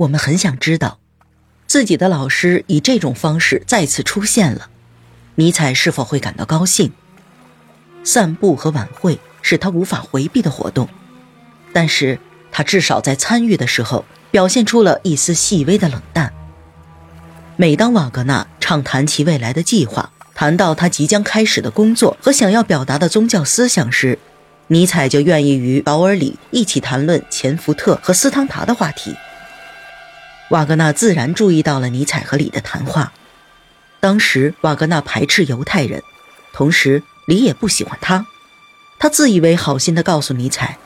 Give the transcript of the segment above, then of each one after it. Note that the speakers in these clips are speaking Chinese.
我们很想知道，自己的老师以这种方式再次出现了，尼采是否会感到高兴？散步和晚会是他无法回避的活动，但是他至少在参与的时候表现出了一丝细微的冷淡。每当瓦格纳畅谈其未来的计划，谈到他即将开始的工作和想要表达的宗教思想时，尼采就愿意与保尔里一起谈论钱福特和斯汤达的话题。瓦格纳自然注意到了尼采和李的谈话。当时瓦格纳排斥犹太人，同时李也不喜欢他。他自以为好心的告诉尼采：“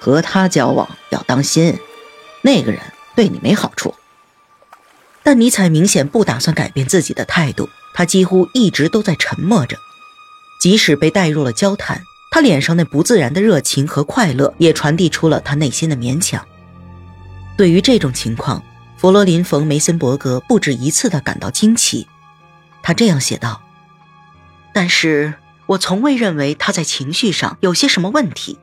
和他交往要当心，那个人对你没好处。”但尼采明显不打算改变自己的态度，他几乎一直都在沉默着。即使被带入了交谈，他脸上那不自然的热情和快乐也传递出了他内心的勉强。对于这种情况，弗罗林·冯·梅森伯格不止一次地感到惊奇。他这样写道：“但是我从未认为他在情绪上有些什么问题。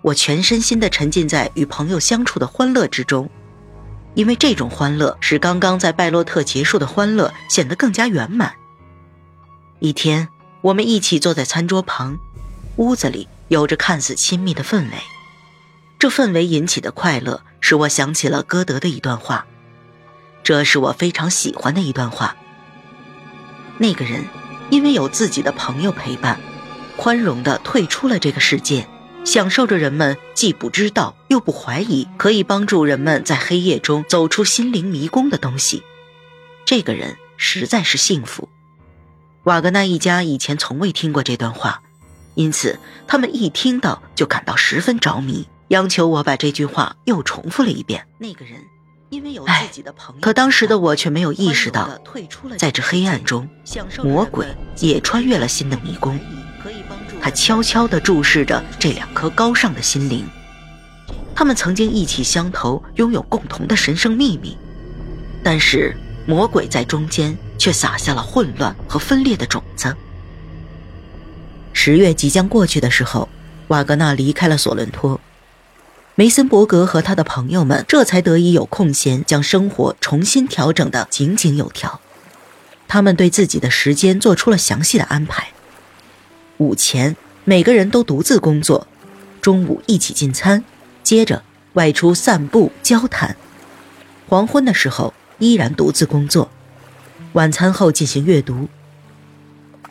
我全身心地沉浸在与朋友相处的欢乐之中，因为这种欢乐使刚刚在拜洛特结束的欢乐显得更加圆满。一天，我们一起坐在餐桌旁，屋子里有着看似亲密的氛围。这氛围引起的快乐。”使我想起了歌德的一段话，这是我非常喜欢的一段话。那个人因为有自己的朋友陪伴，宽容地退出了这个世界，享受着人们既不知道又不怀疑，可以帮助人们在黑夜中走出心灵迷宫的东西。这个人实在是幸福。瓦格纳一家以前从未听过这段话，因此他们一听到就感到十分着迷。央求我把这句话又重复了一遍。那个人因为有自己的朋友，可当时的我却没有意识到，在这黑暗中，魔鬼也穿越了新的迷宫。他悄悄地注视着这两颗高尚的心灵，他们曾经意气相投，拥有共同的神圣秘密。但是魔鬼在中间却撒下了混乱和分裂的种子。十月即将过去的时候，瓦格纳离开了索伦托。梅森伯格和他的朋友们这才得以有空闲，将生活重新调整得井井有条。他们对自己的时间做出了详细的安排。午前，每个人都独自工作；中午一起进餐，接着外出散步、交谈；黄昏的时候依然独自工作；晚餐后进行阅读。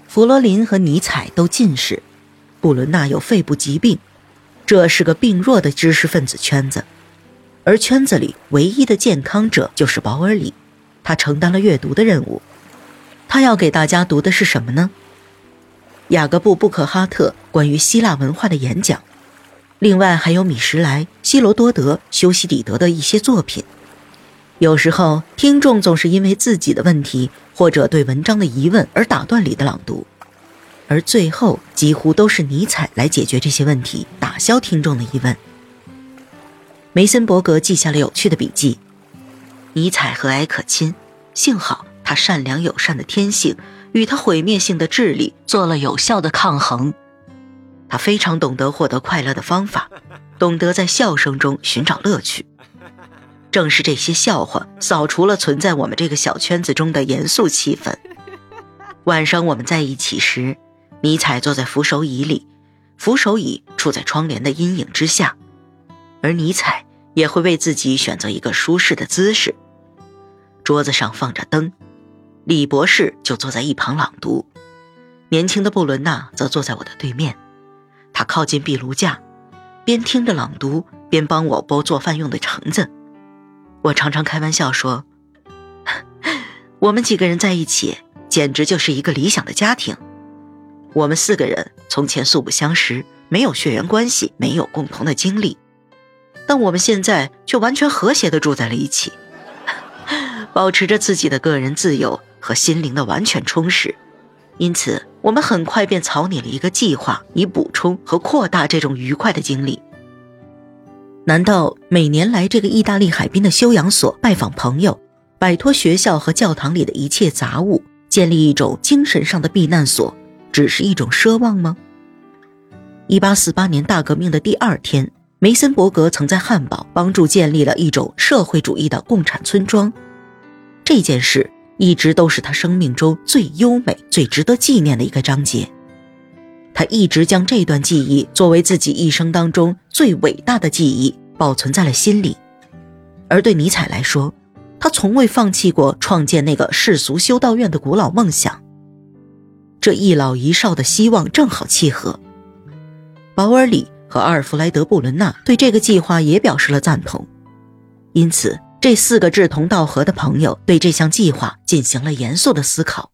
弗罗林和尼采都近视，布伦纳有肺部疾病。这是个病弱的知识分子圈子，而圈子里唯一的健康者就是保尔里，他承担了阅读的任务。他要给大家读的是什么呢？雅各布·布克哈特关于希腊文化的演讲，另外还有米什莱、希罗多德、修昔底德的一些作品。有时候，听众总是因为自己的问题或者对文章的疑问而打断里的朗读。而最后几乎都是尼采来解决这些问题，打消听众的疑问。梅森伯格记下了有趣的笔记：尼采和蔼可亲，幸好他善良友善的天性与他毁灭性的智力做了有效的抗衡。他非常懂得获得快乐的方法，懂得在笑声中寻找乐趣。正是这些笑话扫除了存在我们这个小圈子中的严肃气氛。晚上我们在一起时。尼采坐在扶手椅里，扶手椅处在窗帘的阴影之下，而尼采也会为自己选择一个舒适的姿势。桌子上放着灯，李博士就坐在一旁朗读，年轻的布伦娜则坐在我的对面，他靠近壁炉架，边听着朗读边帮我剥做饭用的橙子。我常常开玩笑说，我们几个人在一起简直就是一个理想的家庭。我们四个人从前素不相识，没有血缘关系，没有共同的经历，但我们现在却完全和谐的住在了一起，保持着自己的个人自由和心灵的完全充实。因此，我们很快便草拟了一个计划，以补充和扩大这种愉快的经历。难道每年来这个意大利海滨的休养所拜访朋友，摆脱学校和教堂里的一切杂物，建立一种精神上的避难所？只是一种奢望吗？一八四八年大革命的第二天，梅森伯格曾在汉堡帮助建立了一种社会主义的共产村庄，这件事一直都是他生命中最优美、最值得纪念的一个章节。他一直将这段记忆作为自己一生当中最伟大的记忆保存在了心里。而对尼采来说，他从未放弃过创建那个世俗修道院的古老梦想。这一老一少的希望正好契合。保尔里和阿尔弗莱德·布伦纳对这个计划也表示了赞同，因此这四个志同道合的朋友对这项计划进行了严肃的思考。